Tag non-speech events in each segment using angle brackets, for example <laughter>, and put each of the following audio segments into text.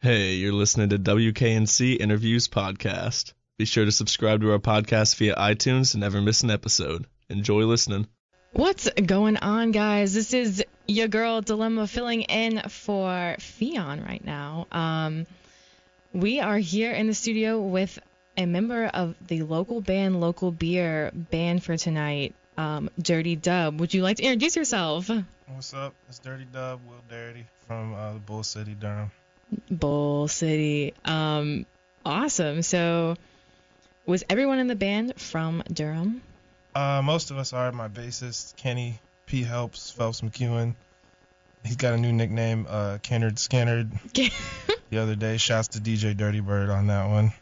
Hey, you're listening to WKNC Interviews Podcast. Be sure to subscribe to our podcast via iTunes and never miss an episode. Enjoy listening. What's going on, guys? This is your girl Dilemma filling in for Fion right now. Um, we are here in the studio with a member of the local band, Local Beer band for tonight, um, Dirty Dub. Would you like to introduce yourself? What's up? It's Dirty Dub, Will Dirty from uh, Bull City, Durham. Bull City. Um, awesome. So, was everyone in the band from Durham? Uh, most of us are. My bassist, Kenny P. Helps, Phelps McEwen. He's got a new nickname, uh, Kennard Scannard, <laughs> the other day. Shouts to DJ Dirty Bird on that one.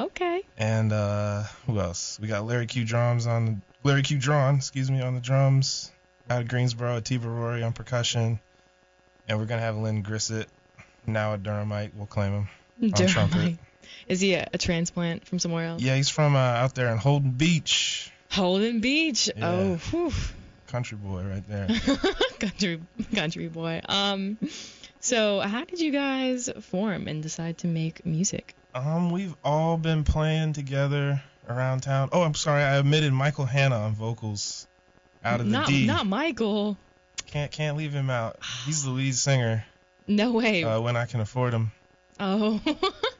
okay. And uh, who else? We got Larry Q. Drums on the Larry Q. Drawn, excuse me, on the drums. Out of Greensboro, Tiva Rory on percussion. And we're gonna have Lynn Grissett, now a Durhamite. We'll claim him. On trumpet. Durham. Is he a, a transplant from somewhere else? Yeah, he's from uh, out there in Holden Beach. Holden Beach. Yeah. Oh, whew. Country boy right there. <laughs> country country boy. Um, so how did you guys form and decide to make music? Um, we've all been playing together around town. Oh, I'm sorry, I omitted Michael Hanna on vocals out of the not D. not Michael. Can't can't leave him out. He's <sighs> the lead singer No way. uh, when I can afford him. oh. <laughs>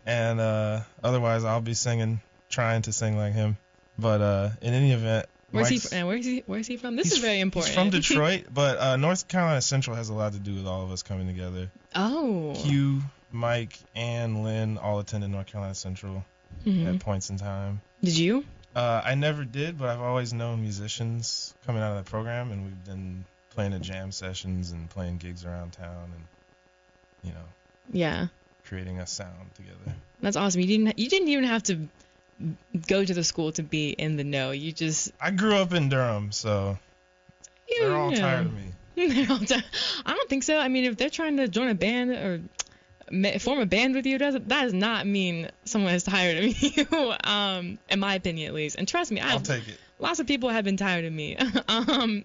And uh, otherwise, I'll be singing, trying to sing like him. But uh, in any event, where's he? From, where's he? Where's he from? This is very important. He's from <laughs> Detroit, but uh, North Carolina Central has a lot to do with all of us coming together. oh. Q, Mike, and Lynn all attended North Carolina Central Mhm. at points in time. Did you? Uh, I never did, but I've always known musicians coming out of that program, and we've been playing at jam sessions and playing gigs around town, and you know, Yeah. creating a sound together. That's awesome. You didn't. You didn't even have to go to the school to be in the know. You just. I grew up in Durham, so they're all tired of me. <laughs> They're all ti- I don't think so. I mean, if they're trying to join a band or form a band with you, does that does not mean someone is tired of <laughs> you. um, in my opinion, at least. And trust me, I'll I've, take it. lots of people have been tired of me. <laughs> um.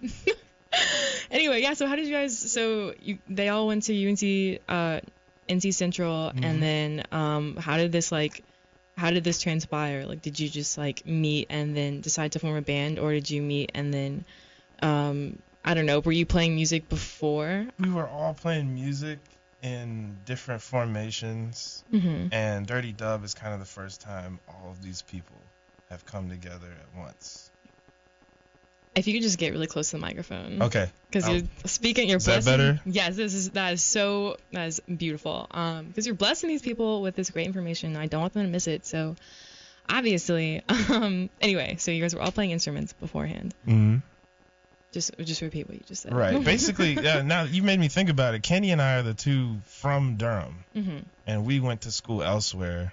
Anyway, yeah. So how did you guys? So you they all went to UNC, uh, NC Central, Mhm. and then um, how did this like? How did this transpire? Like, did you just like meet and then decide to form a band, or did you meet and then, um, I don't know, were you playing music before? We were all playing music in different formations, Mm-hmm. and Dirty Dub is kind of the first time all of these people have come together at once. If you could just get really close to the microphone. Okay. Because you're speaking, you're Is that better? Yes, this is that is so that is beautiful. Um, because you're blessing these people with this great information. I don't want them to miss it. So, obviously, <laughs> um, anyway, so you guys were all playing instruments beforehand. Mm-hmm. Just just repeat what you just said. Right. <laughs> Basically, yeah, now you made me think about it. Kenny and I are the two from Durham, hmm and we went to school elsewhere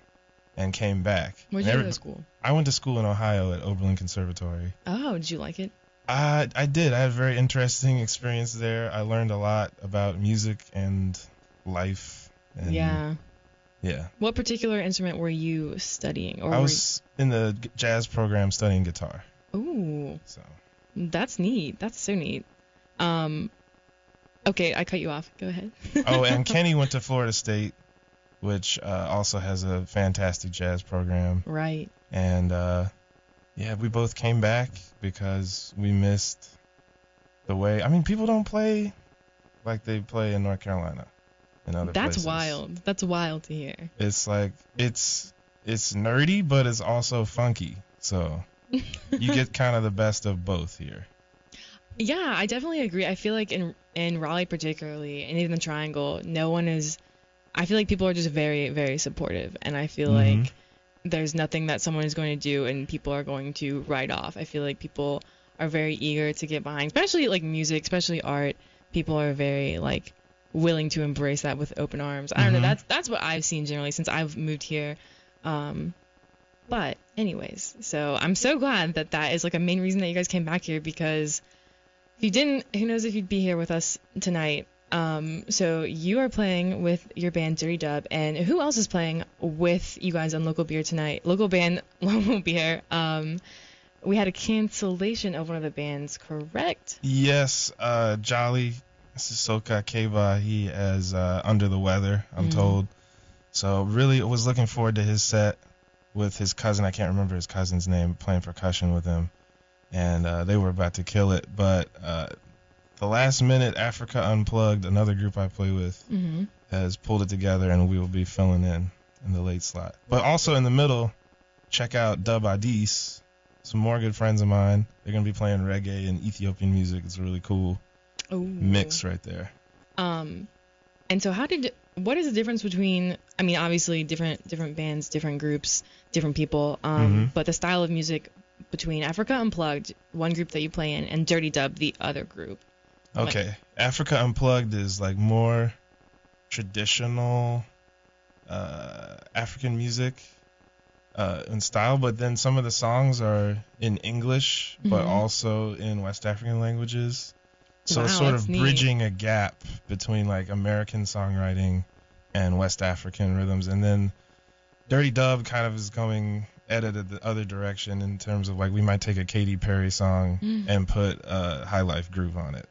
and came back. Where'd you go to school? I went to school in Ohio at Oberlin Conservatory. Oh, did you like it? I I did. I had a very interesting experience there. I learned a lot about music and life. And yeah. Yeah. What particular instrument were you studying? Or I was in the jazz program studying guitar. you- Ooh, So that's neat. That's so neat. Um, okay, I cut you off. Go ahead. <laughs> oh, and Kenny <laughs> went to Florida State, which uh, also has a fantastic jazz program. right. And uh, yeah, we both came back because we missed the way. I mean, people don't play like they play in North Carolina and other That's places. wild. That's wild to hear. It's like it's it's nerdy, but it's also funky. So <laughs> you get kind of the best of both here. Yeah, I definitely agree. I feel like in in Raleigh particularly, and even the Triangle, no one is. I feel like people are just very very supportive, and I feel Mhm. like there's nothing that someone is going to do and people are going to write off. I feel like people are very eager to get behind, especially like music, especially art. People are very like willing to embrace that with open arms. I don't know. Mhm. That's that's what I've seen generally since I've moved here. Um, but anyways, so I'm so glad that that is like a main reason that you guys came back here because if you didn't, who knows if you'd be here with us tonight. Um, so you are playing with your band Dirty Dub, and who else is playing with you guys on Local Beer tonight? Local band <laughs> Local Beer. Um, we had a cancellation of one of the bands, correct? Yes, uh, Jolly Sissoko Keba, he is uh, under the weather, I'm Mhm. told. So really was looking forward to his set with his cousin. I can't remember his cousin's name, playing percussion with him, and uh, they were about to kill it. But uh, the last minute, Africa Unplugged, another group I play with, hmm has pulled it together, and we will be filling in in the late slot. But also in the middle, check out Dub Addis, some more good friends of mine. They're gonna be playing reggae and Ethiopian music. It's a really cool Ooh. mix right there. Um, and so how did what is the difference between? I mean, obviously different different bands, different groups, different people. Um, Mhm. but the style of music between Africa Unplugged, one group that you play in, and Dirty Dub, the other group. Like- Okay, Africa Unplugged is like more traditional uh, African music uh, in style, but then some of the songs are in English, but Mhm. also in West African languages. So it's sort of neat. bridging a gap between like American songwriting and West African rhythms, and then Dirty Dub kind of is going edited the other direction in terms of like we might take a Katy Perry song Mm. and put a high life groove on it.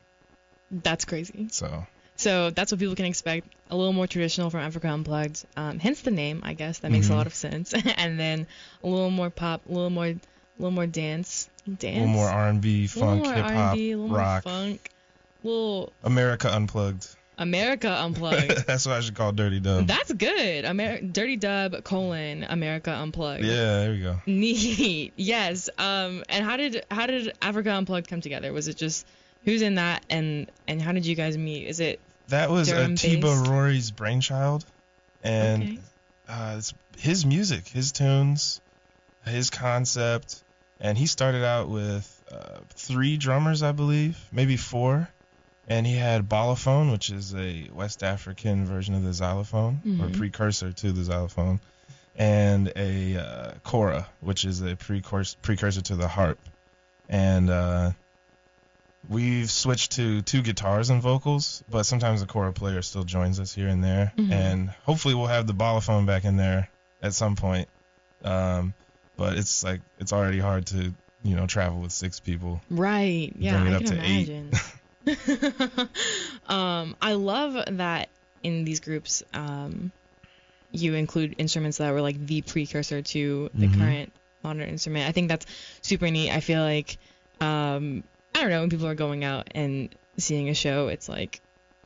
That's crazy. So So that's what people can expect. A little more traditional from Africa Unplugged. Um, hence the name, I guess. That makes a Mhm. lot of sense. <laughs> and then a little more pop, a little more, a little more dance, dance. a little more R&B, A funk, hip hop, a rock, funk, little America Unplugged. America Unplugged. <laughs> That's what I should call Dirty Dub. That's good. Amer- Dirty Dub colon America Unplugged. yeah, there we go. Neat. <laughs> Yes. Um. And how did how did Africa Unplugged come together? Was it just who's in that and and how did you guys meet? Is it That was Atiba? Rory's brainchild, and okay? uh, it's his music, his tunes, his concept, and he started out with uh, three drummers, I believe, maybe four, and he had balafon, which is a West African version of the xylophone or Mhm. precursor to the xylophone, and a uh, kora, which is a precursor precursor to the harp, and uh, we've switched to two guitars and vocals, but sometimes the kora player still joins us here and there, Mhm. and hopefully we'll have the balafon back in there at some point. Um, but it's like it's already hard to you know travel with six people. Right. Yeah, Bring it I up can to eight. <laughs> um, I love that in these groups, um, you include instruments that were like the precursor to the Mhm. current modern instrument. I think that's super neat. I feel like, um, don't know, when people are going out and seeing a show, it's like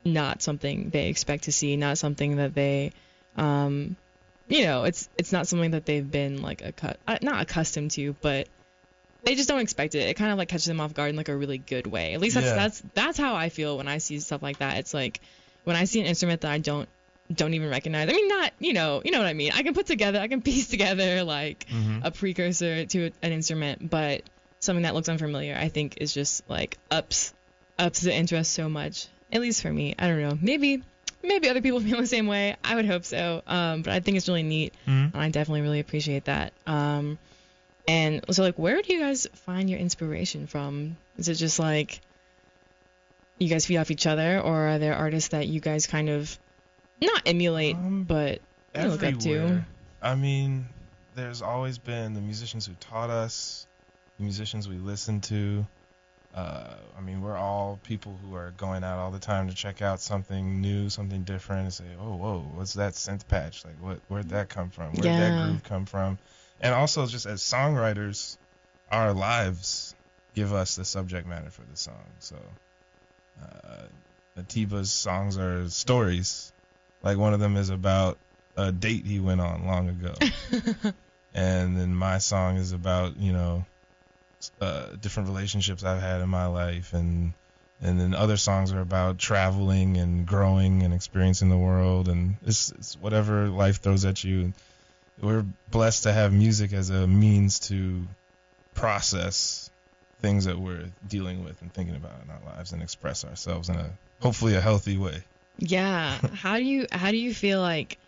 not something they expect to see, not something that they, um, you know, it's it's not something that they've been like a uh, not accustomed to, but they just don't expect it. It kind of like catches them off guard in like a really good way. At least that's Yeah. that's that's how I feel when I see stuff like that. It's like when I see an instrument that I don't don't even recognize. I mean, not you know you know what I mean. I can put together, I can <laughs> piece together like Mm-hmm. a precursor to an instrument, but something that looks unfamiliar, I think, is just like ups ups the interest so much. At least for me, I don't know. Maybe maybe other people <laughs> feel the same way. I would hope so. Um, but I think it's really neat Mm-hmm. and I definitely really appreciate that. Um, and so, like, where do you guys find your inspiration from? Is it just like you guys feed off each other, or are there artists that you guys kind of not emulate, Um, but look up to? I mean, there's always been the musicians who taught us, the musicians we listen to. Uh, I mean, we're all people who are going out all the time to check out something new, something different, and say, "Oh, whoa, what's that synth patch? Like, what? Where'd that come from? Where'd Yeah. that groove come from?" And also, just as songwriters, our lives give us the subject matter for the song. So, uh, Atiba's songs are stories. Like one of them is about a date he went on long ago, <laughs> and then my song is about you know uh, different relationships I've had in my life, and and then other songs are about traveling and growing and experiencing the world, and it's, it's whatever life throws at you. We're blessed to have music as a means to process things that we're dealing with and thinking about in our lives and express ourselves in a hopefully a healthy way. Yeah. <laughs> How do you how do you feel like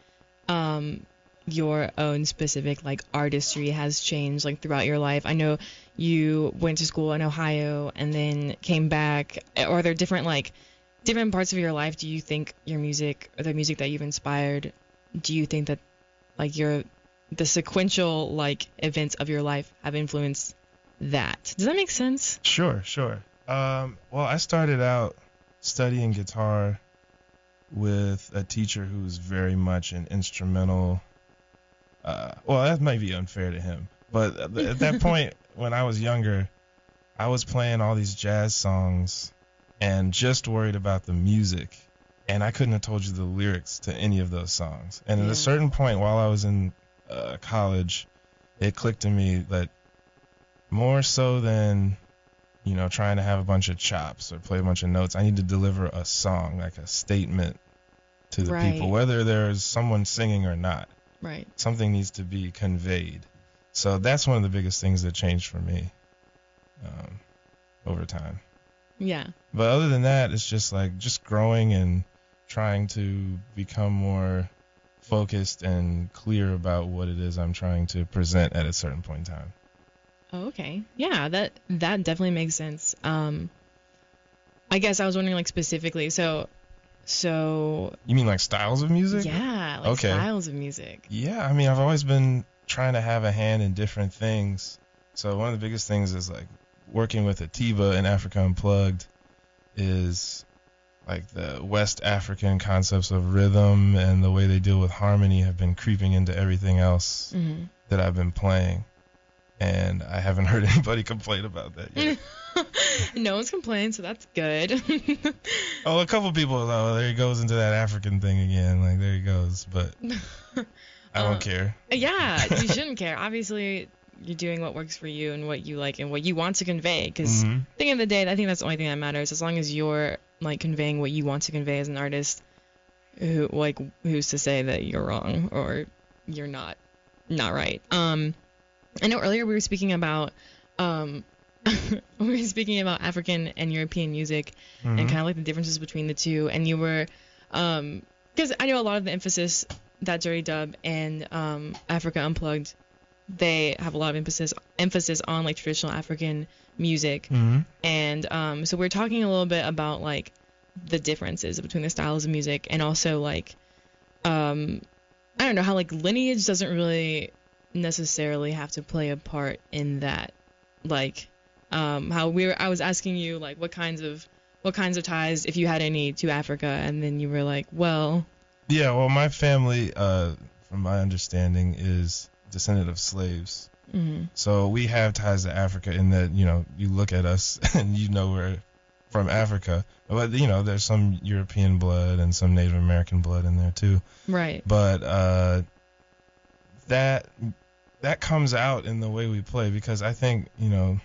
um your own specific like artistry has changed like throughout your life? I know you went to school in Ohio and then came back. Are there different like different parts of your life do you think your music or the music that you've inspired do you think that like your the sequential like events of your life have influenced that? Does that make sense? Sure, sure. Um, well, I started out studying guitar with a teacher who was very much an instrumental. Uh, well, that might be unfair to him, but at that <laughs> point, when I was younger, I was playing all these jazz songs and just worried about the music. And I couldn't have told you the lyrics to any of those songs. And at a certain point while I was in uh, college, it clicked to me that more so than, you know, trying to have a bunch of chops or play a bunch of notes, I need to deliver a song, like a statement to the Right. people, whether there's someone singing or not. Right. Something needs to be conveyed. So that's one of the biggest things that changed for me um, over time. Yeah. But other than that, it's just like just growing and trying to become more focused and clear about what it is I'm trying to present at a certain point in time. Oh, okay. Yeah, that that definitely makes sense. Um, I guess I was wondering like specifically. So, so You mean like styles of music? yeah, like Okay. styles of music. Yeah, I mean, I've always been trying to have a hand in different things. So one of the biggest things is like working with Atiba and Africa Unplugged is like the West African concepts of rhythm and the way they deal with harmony have been creeping into everything else hmm that I've been playing. And I haven't heard <laughs> anybody complain about that yet. <laughs> no one's complained, so that's good. <laughs> oh, a couple people, oh, there he goes into that African thing again. Like, there he goes. But I don't Uh, care. yeah, you shouldn't care. Obviously, you're doing what works for you and what you like and what you want to convey. Because Mhm. at the end of the day, I think that's the only thing that matters. As long as you're like conveying what you want to convey as an artist, who like who's to say that you're wrong or you're not not right? Um, I know earlier we were speaking about um. <laughs> we were speaking about African and European music and Mhm. kind of like the differences between the two. And you were, um, because I know a lot of the emphasis that Dirty Dub and um, Africa Unplugged, they have a lot of emphasis emphasis on like traditional African music. Mhm. And um, so we're talking a little bit about like the differences between the styles of music and also like, um, I don't know how like lineage doesn't really necessarily have to play a part in that. Like, um, how we were, I was asking you like what kinds of what kinds of ties, if you had any, to Africa, and then you were like, well, Yeah, well, my family, uh, from my understanding, is descendant of slaves. mm-hmm. So we have ties to Africa in that, you know, you look at us <laughs> and you know we're from Africa. But, you know, there's some European blood and some Native American blood in there too. right, But uh, that that comes out in the way we play because I think, you know,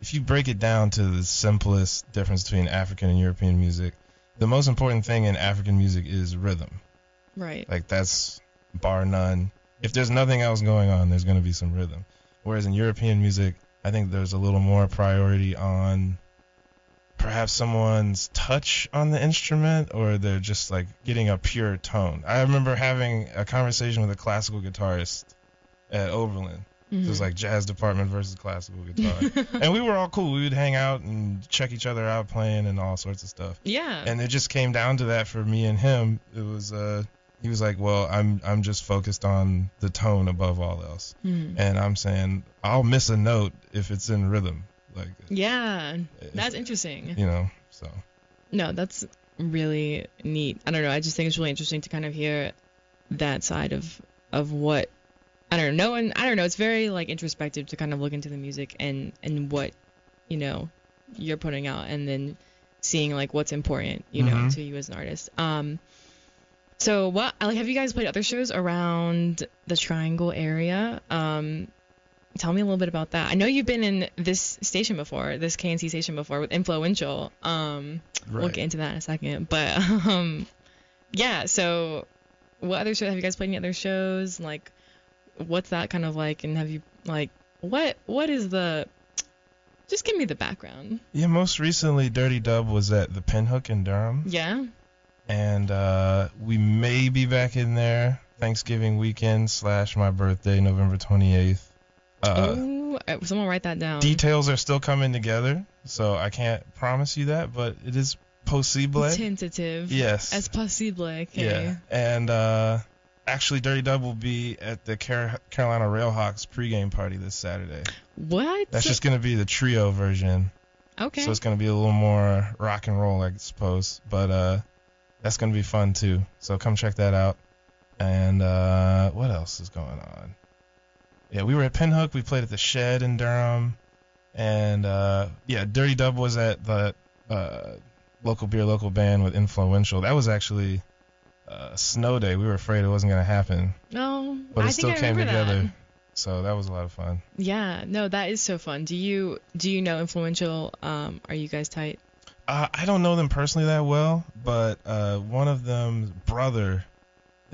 if you break it down to the simplest difference between African and European music, the most important thing in African music is rhythm. right, Like that's bar none. If there's nothing else going on, there's going to be some rhythm. Whereas in European music, I think there's a little more priority on perhaps someone's touch on the instrument or they're just like getting a pure tone. I remember having a conversation with a classical guitarist at Oberlin. It was mhm. like jazz department versus classical guitar. <laughs> and we were all cool. We would hang out and check each other out playing and all sorts of stuff yeah, and it just came down to that for me and him. It was uh he was like, "Well, I'm I'm just focused on the tone above all else." mhm. And I'm saying, "I'll miss a note if it's in rhythm." Like yeah, that's interesting. you know, so No, that's really neat. I don't know. I just think it's really interesting to kind of hear that side of of what I don't know. And I don't know. It's very like introspective to kind of look into the music and and what you know you're putting out, and then seeing like what's important, you know, Mhm. to you as an artist. Um. So what like have you guys played other shows around the Triangle area? Um. Tell me a little bit about that. I know you've been in this station before, this KNC station before with Influential. Um, We'll get into that in a second. But <laughs> um, yeah. So, what other shows have you guys played? Any other shows? Like, what's that kind of like? And have you like what what is the? Just give me the background. yeah. Most recently, Dirty Dub was at the Pinhook in Durham, Yeah. and uh, we may be back in there Thanksgiving weekend slash my birthday, November 28th. Uh, Ooh, uh, someone write that down. details are still coming together, so I can't promise you that, but it is possible. Tentative. Yes. As possible. Okay. Yeah. And uh, actually, Dirty Dub will be at the Car- Carolina Railhawks pregame party this Saturday. What? That's just going to be the trio version. okay. So it's going to be a little more rock and roll, I suppose. But uh, That's gonna be fun too. So come check that out. And uh, what else is going on? Yeah, we were at Pinhook. We played at the Shed in Durham, and uh, yeah, Dirty Dub was at the uh, local beer, local band with Influential. That was actually uh, a snow day. We were afraid it wasn't gonna happen, No, but I it think still I came together. that. So that was a lot of fun. Yeah, no, that is so fun. Do you do you know influential? Um, are you guys tight? Uh, I don't know them personally that well, but uh, one of them's brother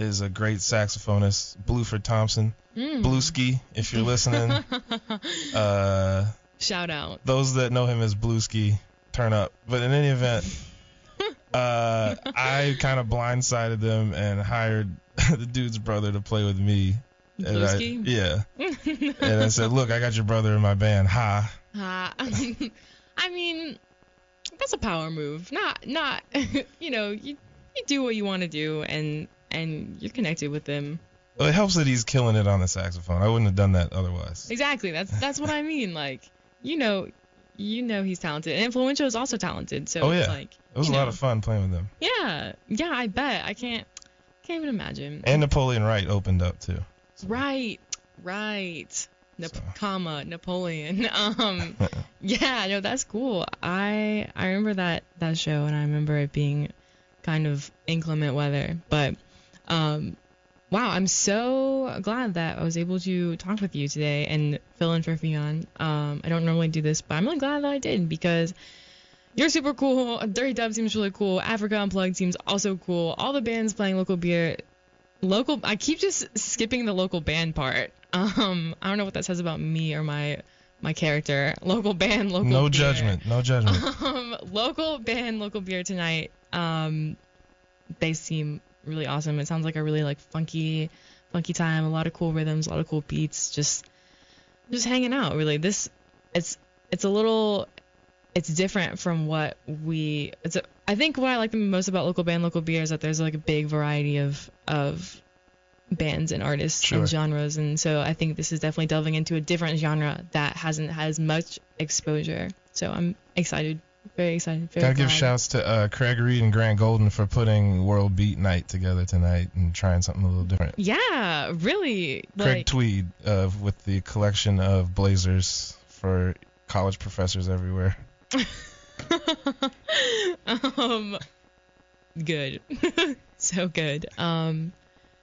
is a great saxophonist, Blueford Thompson. Mm. Blueski, if you're listening. <laughs> uh, Shout out. those that know him as Blueski, turn up. But in any event, <laughs> uh, I kind of blindsided them and hired <laughs> the dude's brother to play with me. And I, yeah. And I said, look, I got your brother in my band. Ha. Uh, I mean, that's a power move. Not not you know you you do what you want to do and and you're connected with them. Well, it helps that he's killing it on the saxophone. I wouldn't have done that otherwise. Exactly. That's that's what I mean. Like you know you know he's talented. And influential is also talented. So Oh, it's yeah. like It was a lot of fun playing with them. yeah yeah I bet I can't can't even imagine. And Napoleon Wright opened up too. Right, right. Nap- So. comma Napoleon. <laughs> Um, <laughs> yeah, no, that's cool. I I remember that that show, and I remember it being kind of inclement weather. But um, wow, I'm so glad that I was able to talk with you today and fill in for Fion. Um, I don't normally do this, but I'm really glad that I did because. You're super cool. Dirty Dub seems really cool. Africa Unplugged seems also cool. All the bands playing local beer local I keep just skipping the local band part. Um I don't know what that says about me or my my character. Local band, local beer. no beer. judgment. No judgment. <laughs> Um local band, local beer tonight. Um they seem really awesome. It sounds like a really like funky funky time, a lot of cool rhythms, a lot of cool beats, just just hanging out really. This it's it's a little it's different from what we it's a, I think what I like the most about local band local beer is that there's like a big variety of of bands and artists Sure. and genres and so I think this is definitely delving into a different genre that hasn't had as much exposure. So I'm excited, very excited. Very Gotta give shouts to uh, Craig Reed and Grant Golden for putting World Beat Night together tonight and trying something a little different. Yeah, really. Craig Like, Tweed uh, with the collection of blazers for college professors everywhere. <laughs> <laughs> um, good. <laughs> so good. Um,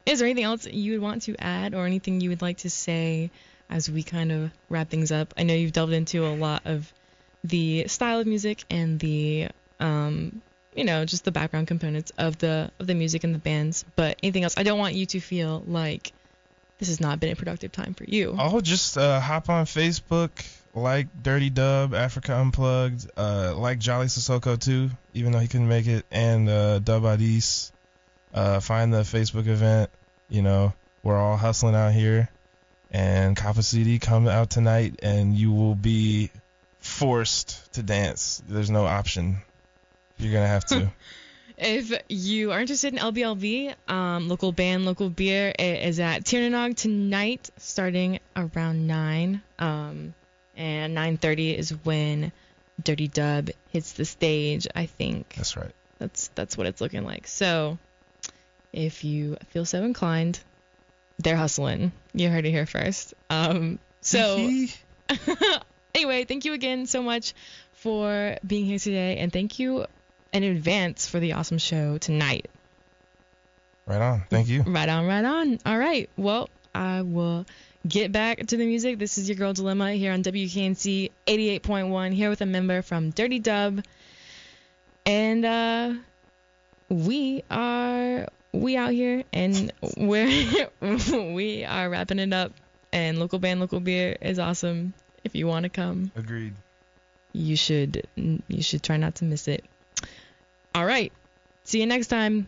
is there anything else you would want to add or anything you would like to say as we kind of wrap things up? I know you've delved into a lot of the style of music and the, um, you know, just the background components of the of the music and the bands. But anything else? I don't want you to feel like this has not been a productive time for you. Oh, just uh, hop on Facebook, like Dirty Dub, Africa Unplugged, uh, like Jolly Sissoko too, even though he couldn't make it, and uh, Dub Addis. Uh, find the Facebook event. You know, we're all hustling out here, and Kappa CD come out tonight, and you will be forced to dance. There's no option. You're gonna have to. <laughs> If you are interested in LBLV, um, local band, local beer, it is at Tir Na Nog tonight, starting around nine. Um, and 9:30 is when Dirty Dub hits the stage. I think That's right. that's that's what it's looking like. So, if you feel so inclined, they're hustling. You heard it here first. Um, so <laughs> anyway, thank you again so much for being here today, and thank you in advance for the awesome show tonight. right on. Thank you. Right on, right on. All right. Well, I will get back to the music. This is your girl Dilemma here on WKNC 88.1, here with a member from Dirty Dub. And uh, we are we out here and <laughs> we're <laughs> we are wrapping it up. And local band, local beer is awesome. If you want to come, Agreed. you should you should try not to miss it. All right. See you next time.